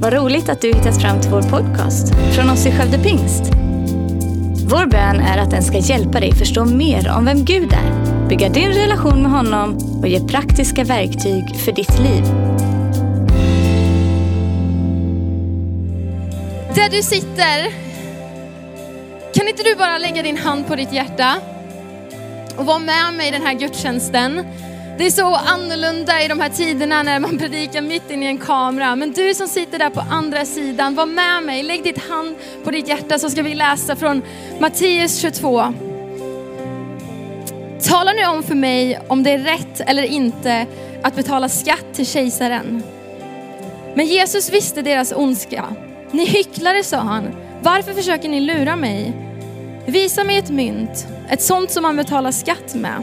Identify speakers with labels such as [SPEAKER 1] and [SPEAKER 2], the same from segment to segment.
[SPEAKER 1] Vad roligt att du hittat fram till vår podcast från oss i Skövde Pingst. Vår bön är att den ska hjälpa dig förstå mer om vem Gud är, bygga din relation med honom och ge praktiska verktyg för ditt liv.
[SPEAKER 2] Där du sitter, kan inte du bara lägga din hand på ditt hjärta och vara med mig i den här gudstjänsten? Det är så annorlunda i de här tiderna när man predikar mitt in i en kamera. Men du som sitter där på andra sidan, var med mig. Lägg ditt hand på ditt hjärta så ska vi läsa från Matteus 22. Tala nu om för mig om det är rätt eller inte att betala skatt till kejsaren. Men Jesus visste deras ondska. Ni hycklare, sa han. Varför försöker ni lura mig? Visa mig ett mynt, ett sånt som man betalar skatt med.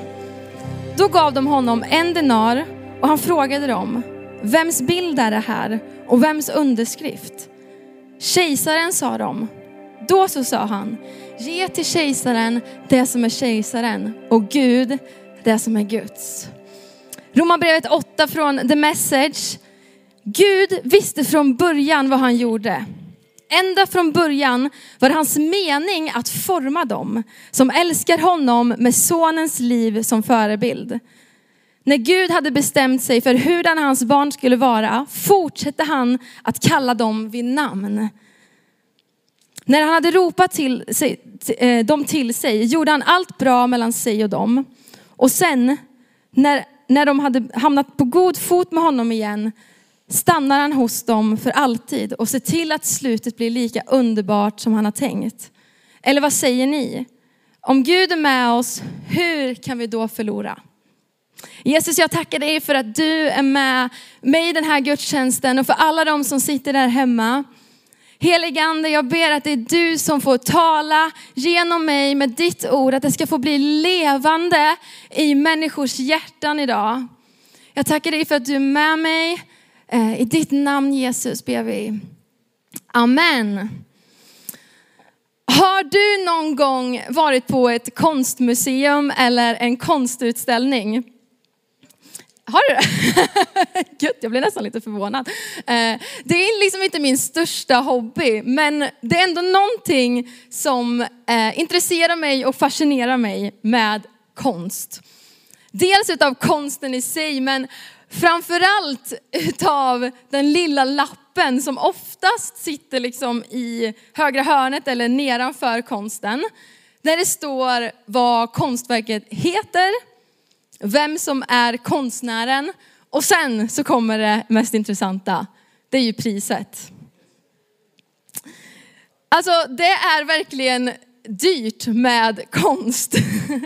[SPEAKER 2] Då gav de honom en denar och han frågade dem, vems bild är det här och vems underskrift? Kejsaren sa de. Då så sa han, ge till kejsaren det som är kejsaren och Gud det som är Guds. Romarbrevet 8 från The Message. Gud visste från början vad han gjorde. Ända från början var det hans mening att forma dem som älskar honom med sonens liv som förebild. När Gud hade bestämt sig för hurdan hans barn skulle vara fortsatte han att kalla dem vid namn. När han hade ropat till sig, eh, dem till sig gjorde han allt bra mellan sig och dem. Och sen när, när de hade hamnat på god fot med honom igen stannar han hos dem för alltid och ser till att slutet blir lika underbart som han har tänkt. Eller vad säger ni? Om Gud är med oss, hur kan vi då förlora? Jesus, jag tackar dig för att du är med mig i den här gudstjänsten och för alla de som sitter där hemma. Heligande, jag ber att det är du som får tala genom mig med ditt ord, att det ska få bli levande i människors hjärtan idag. Jag tackar dig för att du är med mig. Eh, I ditt namn Jesus ber vi. Amen. Har du någon gång varit på ett konstmuseum eller en konstutställning? Har du det? Gud, jag blir nästan lite förvånad. Eh, det är liksom inte min största hobby, men det är ändå någonting som eh, intresserar mig och fascinerar mig med konst. Dels utav konsten i sig, men framförallt utav den lilla lappen som oftast sitter liksom i högra hörnet eller nedanför konsten. Där det står vad konstverket heter, vem som är konstnären och sen så kommer det mest intressanta. Det är ju priset. Alltså det är verkligen dyrt med konst.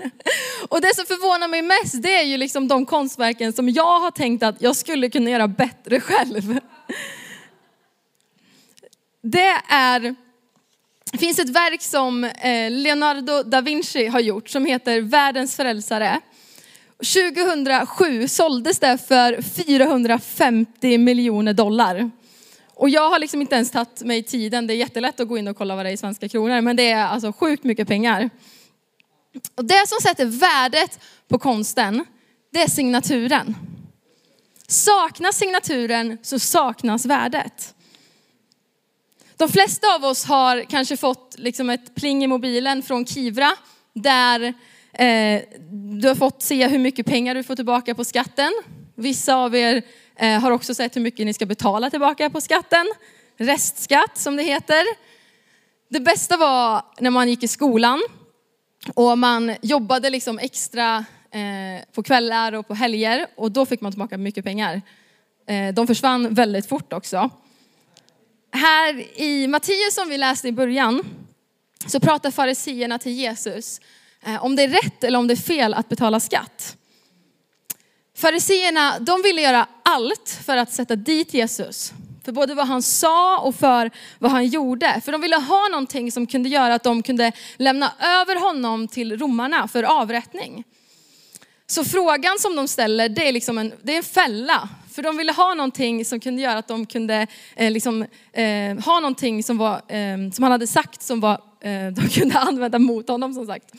[SPEAKER 2] Och det som förvånar mig mest det är ju liksom de konstverken som jag har tänkt att jag skulle kunna göra bättre själv. Det är, finns ett verk som eh, Leonardo da Vinci har gjort som heter Världens frälsare. 2007 såldes det för 450 miljoner dollar. Och jag har liksom inte ens tagit mig tiden, det är jättelätt att gå in och kolla vad det är i svenska kronor, men det är alltså sjukt mycket pengar. Och det som sätter värdet på konsten, det är signaturen. Saknas signaturen så saknas värdet. De flesta av oss har kanske fått liksom ett pling i mobilen från Kivra där eh, du har fått se hur mycket pengar du får tillbaka på skatten. Vissa av er eh, har också sett hur mycket ni ska betala tillbaka på skatten. Restskatt som det heter. Det bästa var när man gick i skolan och man jobbade liksom extra eh, på kvällar och på helger och då fick man tillbaka mycket pengar. Eh, de försvann väldigt fort också. Här i Matteus som vi läste i början så pratar fariseerna till Jesus om det är rätt eller om det är fel att betala skatt. Fariseerna, de ville göra allt för att sätta dit Jesus. För både vad han sa och för vad han gjorde. För de ville ha någonting som kunde göra att de kunde lämna över honom till romarna för avrättning. Så frågan som de ställer, det är, liksom en, det är en fälla. För de ville ha någonting som kunde göra att de kunde eh, liksom, eh, ha någonting som, var, eh, som han hade sagt som var, eh, de kunde använda mot honom som sagt.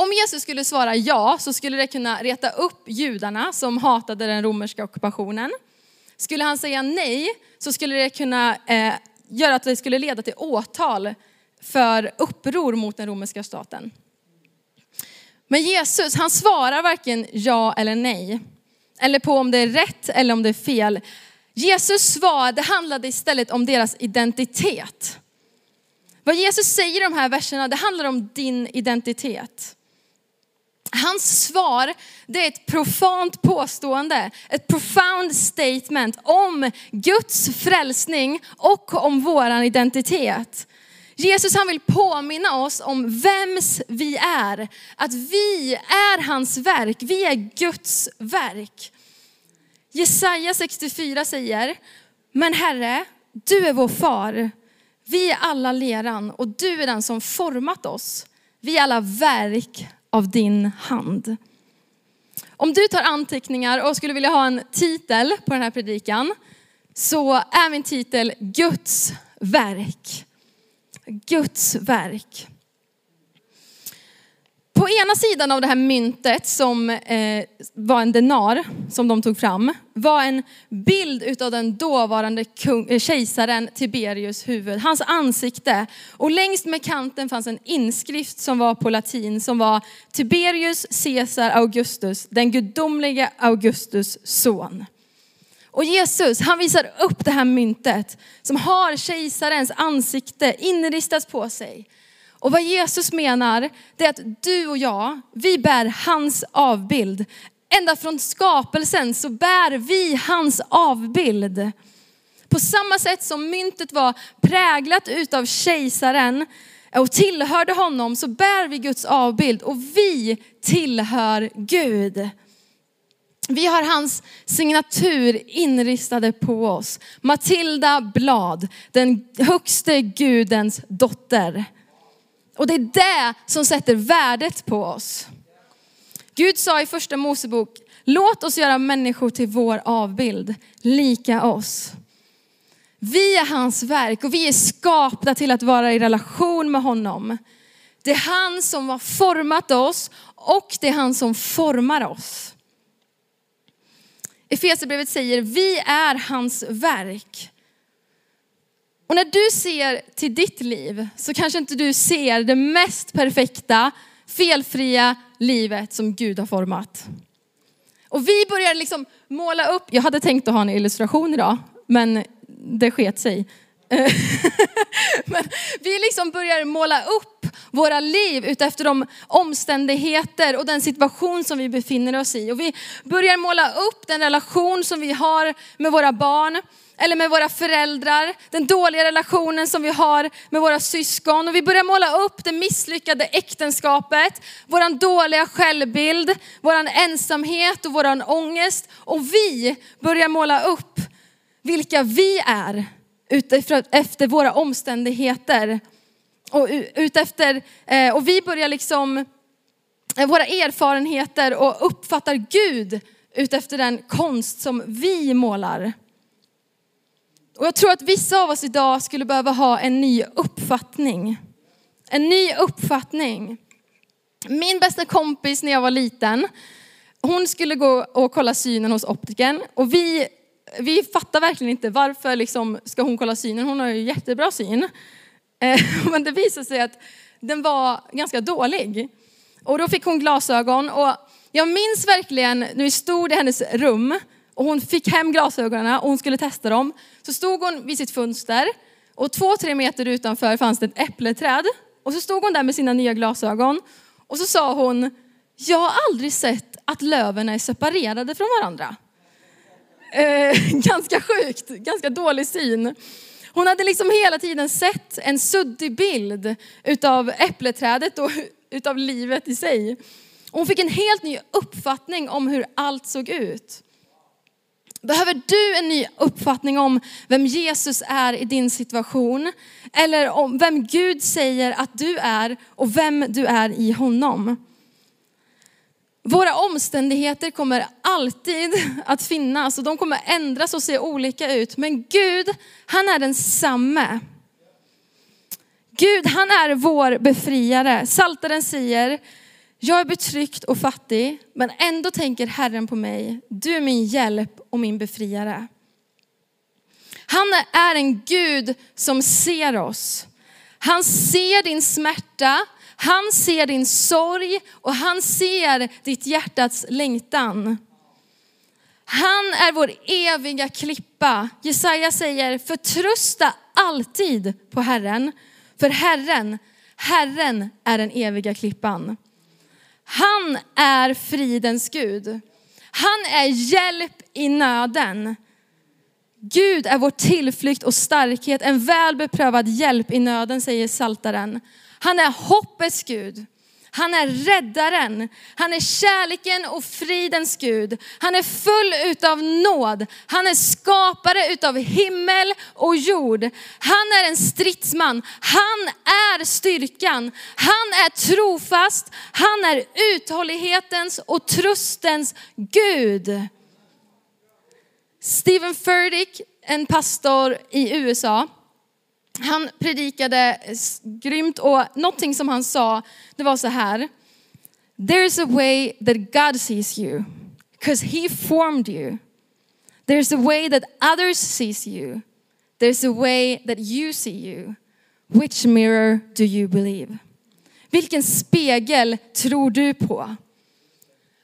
[SPEAKER 2] Om Jesus skulle svara ja så skulle det kunna reta upp judarna som hatade den romerska ockupationen. Skulle han säga nej så skulle det kunna eh, göra att det skulle leda till åtal för uppror mot den romerska staten. Men Jesus, han svarar varken ja eller nej. Eller på om det är rätt eller om det är fel. Jesus svar, det handlade istället om deras identitet. Vad Jesus säger i de här verserna, det handlar om din identitet. Hans svar, det är ett profant påstående, ett profound statement om Guds frälsning och om våran identitet. Jesus han vill påminna oss om vems vi är. Att vi är hans verk, vi är Guds verk. Jesaja 64 säger, men Herre, du är vår far. Vi är alla leran och du är den som format oss. Vi är alla verk av din hand. Om du tar anteckningar och skulle vilja ha en titel på den här predikan så är min titel Guds verk. Guds verk. På ena sidan av det här myntet som eh, var en denar som de tog fram var en bild utav den dåvarande kung, eh, kejsaren Tiberius huvud, hans ansikte. Och längst med kanten fanns en inskrift som var på latin som var Tiberius Caesar Augustus, den gudomliga Augustus son. Och Jesus, han visar upp det här myntet som har kejsarens ansikte inristat på sig. Och vad Jesus menar, det är att du och jag, vi bär hans avbild. Ända från skapelsen så bär vi hans avbild. På samma sätt som myntet var präglat utav kejsaren och tillhörde honom så bär vi Guds avbild och vi tillhör Gud. Vi har hans signatur inristade på oss. Matilda Blad, den högste gudens dotter. Och det är det som sätter värdet på oss. Gud sa i första Mosebok, låt oss göra människor till vår avbild, lika oss. Vi är hans verk och vi är skapta till att vara i relation med honom. Det är han som har format oss och det är han som formar oss. Efesierbrevet säger, vi är hans verk. Och när du ser till ditt liv så kanske inte du ser det mest perfekta, felfria livet som Gud har format. Och vi börjar liksom måla upp, jag hade tänkt att ha en illustration idag, men det sket sig. men vi liksom börjar måla upp våra liv utefter de omständigheter och den situation som vi befinner oss i. Och vi börjar måla upp den relation som vi har med våra barn eller med våra föräldrar, den dåliga relationen som vi har med våra syskon. Och vi börjar måla upp det misslyckade äktenskapet, våran dåliga självbild, våran ensamhet och våran ångest. Och vi börjar måla upp vilka vi är utefter våra omständigheter. Och, utefter, eh, och vi börjar liksom, eh, våra erfarenheter och uppfattar Gud utefter den konst som vi målar. Och jag tror att vissa av oss idag skulle behöva ha en ny uppfattning. En ny uppfattning. Min bästa kompis när jag var liten, hon skulle gå och kolla synen hos optiken och vi, vi fattar verkligen inte varför liksom ska hon kolla synen, hon har ju jättebra syn. Eh, men det visade sig att den var ganska dålig. Och då fick hon glasögon och jag minns verkligen när vi stod i hennes rum och hon fick hem glasögonen och hon skulle testa dem. Så stod hon vid sitt fönster och två, tre meter utanför fanns det ett äppleträd. Och så stod hon där med sina nya glasögon och så sa hon, jag har aldrig sett att löven är separerade från varandra. Eh, ganska sjukt, ganska dålig syn. Hon hade liksom hela tiden sett en suddig bild utav äppleträdet och utav livet i sig. hon fick en helt ny uppfattning om hur allt såg ut. Behöver du en ny uppfattning om vem Jesus är i din situation? Eller om vem Gud säger att du är och vem du är i honom? Våra omständigheter kommer alltid att finnas och de kommer ändras och se olika ut. Men Gud, han är densamme. Gud, han är vår befriare. Saltaren säger, jag är betryckt och fattig, men ändå tänker Herren på mig. Du är min hjälp och min befriare. Han är en Gud som ser oss. Han ser din smärta, han ser din sorg och han ser ditt hjärtats längtan. Han är vår eviga klippa. Jesaja säger, förtrösta alltid på Herren. För Herren, Herren är den eviga klippan. Han är fridens Gud. Han är hjälp i nöden. Gud är vår tillflykt och starkhet, en väl beprövad hjälp i nöden, säger Saltaren. Han är hoppets Gud. Han är räddaren, han är kärleken och fridens Gud. Han är full utav nåd, han är skapare utav himmel och jord. Han är en stridsman, han är styrkan, han är trofast, han är uthållighetens och tröstens Gud. Stephen Furtick, en pastor i USA, han predikade grymt och någonting som han sa, det var så här. There is a way that God sees you, because he formed you. There's a way that others sees you. There's a way that you see you. Which mirror do you believe? Vilken spegel tror du på?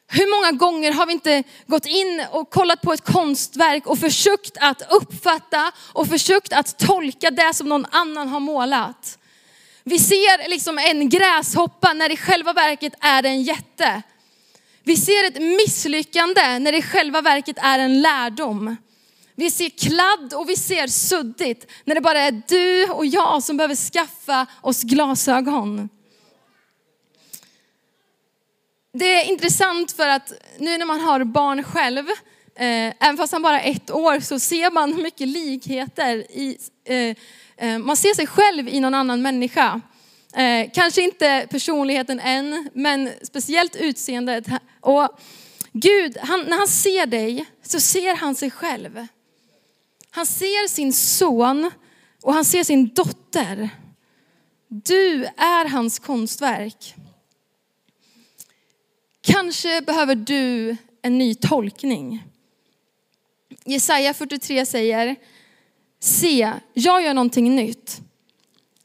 [SPEAKER 2] Hur många gånger har vi inte gått in och kollat på ett konstverk och försökt att uppfatta och försökt att tolka det som någon annan har målat? Vi ser liksom en gräshoppa när det i själva verket är en jätte. Vi ser ett misslyckande när det i själva verket är en lärdom. Vi ser kladd och vi ser suddigt när det bara är du och jag som behöver skaffa oss glasögon. Det är intressant för att nu när man har barn själv, eh, även fast han bara är ett år, så ser man mycket likheter. I, eh, eh, man ser sig själv i någon annan människa. Eh, kanske inte personligheten än, men speciellt utseendet. Och Gud, han, när han ser dig så ser han sig själv. Han ser sin son och han ser sin dotter. Du är hans konstverk. Kanske behöver du en ny tolkning. Jesaja 43 säger, se, jag gör någonting nytt.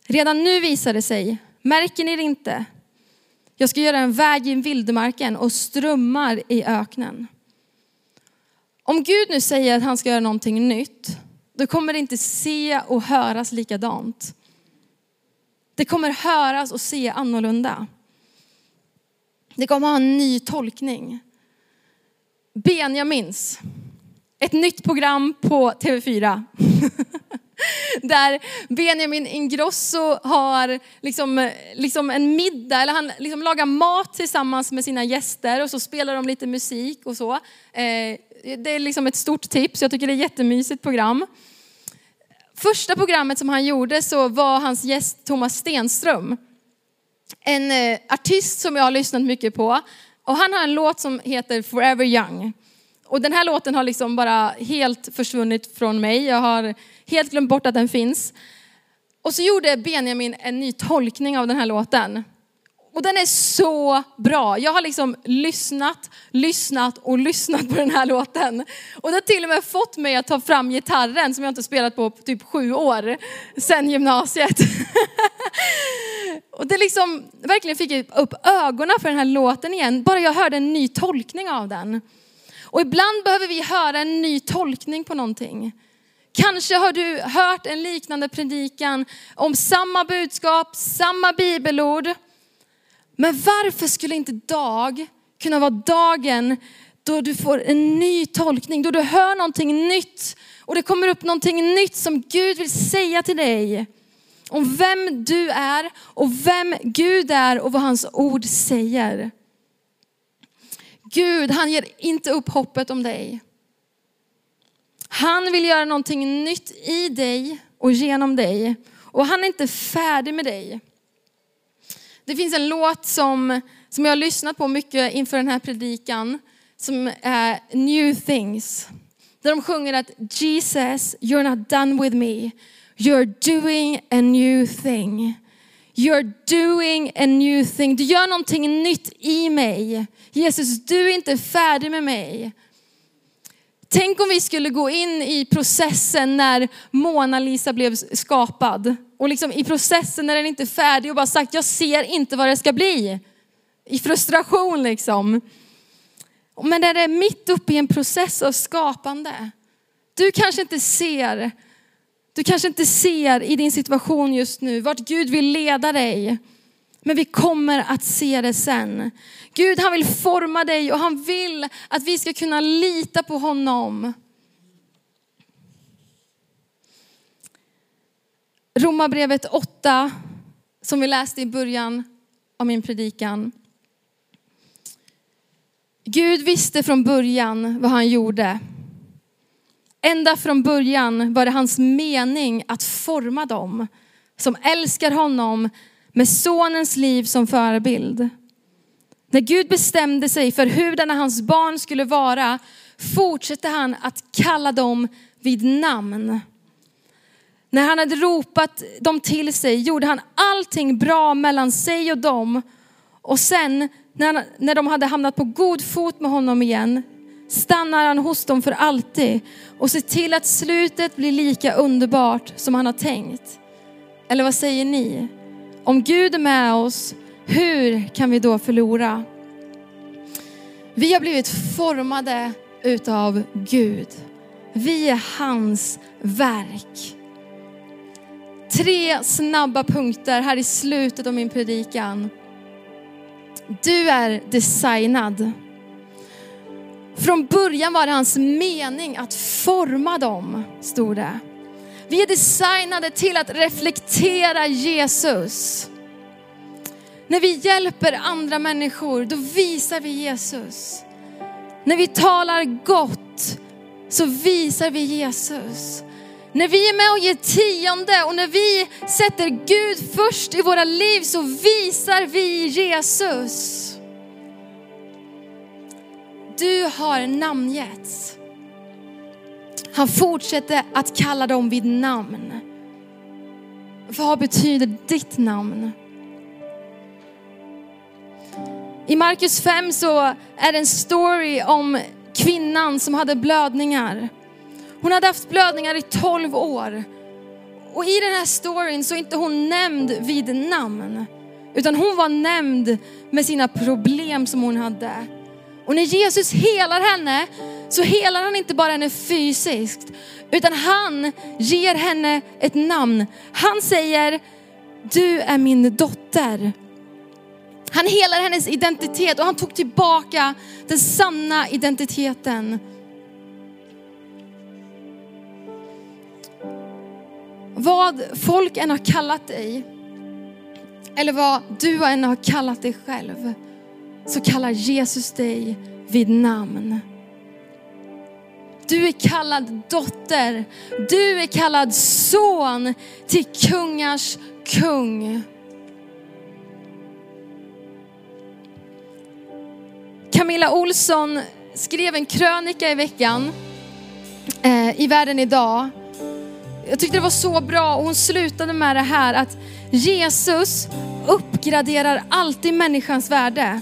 [SPEAKER 2] Redan nu visar det sig, märker ni det inte? Jag ska göra en väg i vildmarken och strömmar i öknen. Om Gud nu säger att han ska göra någonting nytt, då kommer det inte se och höras likadant. Det kommer höras och se annorlunda. Det kommer att ha en ny tolkning. Benjamins, ett nytt program på TV4. Där Benjamin Ingrosso har liksom, liksom en middag, eller han liksom lagar mat tillsammans med sina gäster och så spelar de lite musik och så. Eh, det är liksom ett stort tips, jag tycker det är ett jättemysigt program. Första programmet som han gjorde så var hans gäst Thomas Stenström en eh, artist som jag har lyssnat mycket på. Och han har en låt som heter Forever Young. Och den här låten har liksom bara helt försvunnit från mig. Jag har helt glömt bort att den finns. Och så gjorde Benjamin en ny tolkning av den här låten. Och den är så bra. Jag har liksom lyssnat, lyssnat och lyssnat på den här låten. Och det har till och med fått mig att ta fram gitarren som jag inte spelat på på typ sju år, sedan gymnasiet. och det liksom verkligen fick upp ögonen för den här låten igen, bara jag hörde en ny tolkning av den. Och ibland behöver vi höra en ny tolkning på någonting. Kanske har du hört en liknande predikan om samma budskap, samma bibelord. Men varför skulle inte dag kunna vara dagen då du får en ny tolkning, då du hör någonting nytt och det kommer upp någonting nytt som Gud vill säga till dig. Om vem du är och vem Gud är och vad hans ord säger. Gud, han ger inte upp hoppet om dig. Han vill göra någonting nytt i dig och genom dig. Och han är inte färdig med dig. Det finns en låt som, som jag har lyssnat på mycket inför den här predikan som är New Things. Där de sjunger att Jesus, you're not done with me. You're doing a new thing. You're doing a new thing. Du gör någonting nytt i mig. Jesus, du är inte färdig med mig. Tänk om vi skulle gå in i processen när Mona Lisa blev skapad. Och liksom i processen när den inte är färdig och bara sagt, jag ser inte vad det ska bli. I frustration liksom. Men när det är mitt uppe i en process av skapande. Du kanske inte ser, du kanske inte ser i din situation just nu vart Gud vill leda dig. Men vi kommer att se det sen. Gud han vill forma dig och han vill att vi ska kunna lita på honom. Romarbrevet 8 som vi läste i början av min predikan. Gud visste från början vad han gjorde. Ända från början var det hans mening att forma dem som älskar honom med sonens liv som förebild. När Gud bestämde sig för hurdana hans barn skulle vara fortsatte han att kalla dem vid namn. När han hade ropat dem till sig gjorde han allting bra mellan sig och dem. Och sen när, när de hade hamnat på god fot med honom igen stannar han hos dem för alltid och ser till att slutet blir lika underbart som han har tänkt. Eller vad säger ni? Om Gud är med oss, hur kan vi då förlora? Vi har blivit formade utav Gud. Vi är hans verk. Tre snabba punkter här i slutet av min predikan. Du är designad. Från början var det hans mening att forma dem, stod det. Vi är designade till att reflektera Jesus. När vi hjälper andra människor, då visar vi Jesus. När vi talar gott, så visar vi Jesus. När vi är med och ger tionde och när vi sätter Gud först i våra liv så visar vi Jesus. Du har namngetts. Han fortsätter att kalla dem vid namn. Vad betyder ditt namn? I Markus 5 så är det en story om kvinnan som hade blödningar. Hon hade haft blödningar i 12 år. Och i den här storyn så är inte hon nämnd vid namn. Utan hon var nämnd med sina problem som hon hade. Och när Jesus helar henne så helar han inte bara henne fysiskt, utan han ger henne ett namn. Han säger, du är min dotter. Han helar hennes identitet och han tog tillbaka den sanna identiteten. Vad folk än har kallat dig, eller vad du än har kallat dig själv, så kallar Jesus dig vid namn. Du är kallad dotter, du är kallad son till kungars kung. Camilla Olsson skrev en krönika i veckan eh, i Världen idag. Jag tyckte det var så bra och hon slutade med det här att Jesus uppgraderar alltid människans värde.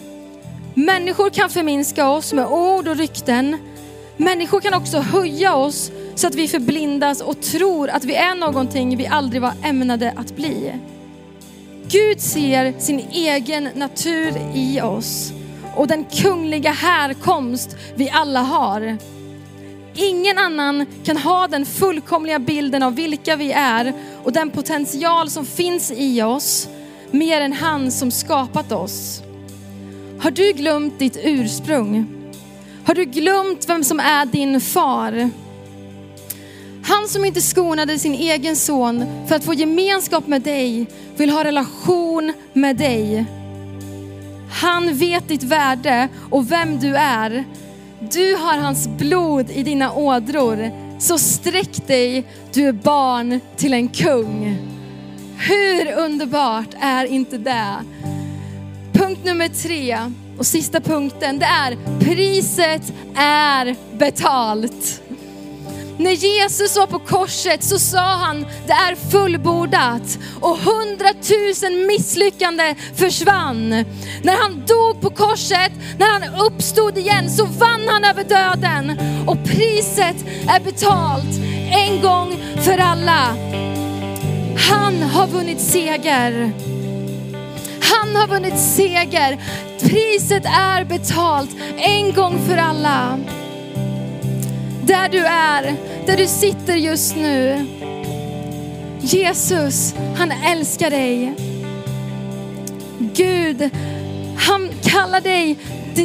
[SPEAKER 2] Människor kan förminska oss med ord och rykten. Människor kan också höja oss så att vi förblindas och tror att vi är någonting vi aldrig var ämnade att bli. Gud ser sin egen natur i oss och den kungliga härkomst vi alla har. Ingen annan kan ha den fullkomliga bilden av vilka vi är och den potential som finns i oss mer än han som skapat oss. Har du glömt ditt ursprung? Har du glömt vem som är din far? Han som inte skonade sin egen son för att få gemenskap med dig vill ha relation med dig. Han vet ditt värde och vem du är. Du har hans blod i dina ådror. Så sträck dig, du är barn till en kung. Hur underbart är inte det? Punkt nummer tre och sista punkten det är priset är betalt. När Jesus var på korset så sa han, det är fullbordat. Och hundratusen misslyckande försvann. När han dog på korset, när han uppstod igen så vann han över döden. Och priset är betalt en gång för alla. Han har vunnit seger. Han har vunnit seger. Priset är betalt en gång för alla. Där du är, där du sitter just nu. Jesus, han älskar dig. Gud, han kallar dig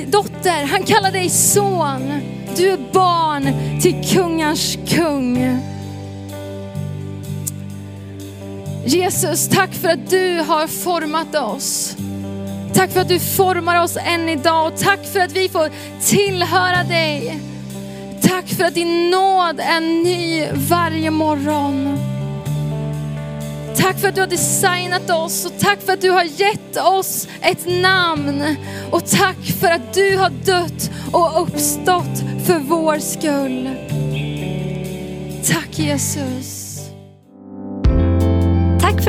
[SPEAKER 2] dotter, han kallar dig son. Du är barn till kungars kung. Jesus, tack för att du har format oss. Tack för att du formar oss än idag och tack för att vi får tillhöra dig. Tack för att din nåd är ny varje morgon. Tack för att du har designat oss och tack för att du har gett oss ett namn. Och tack för att du har dött och uppstått för vår skull. Tack Jesus.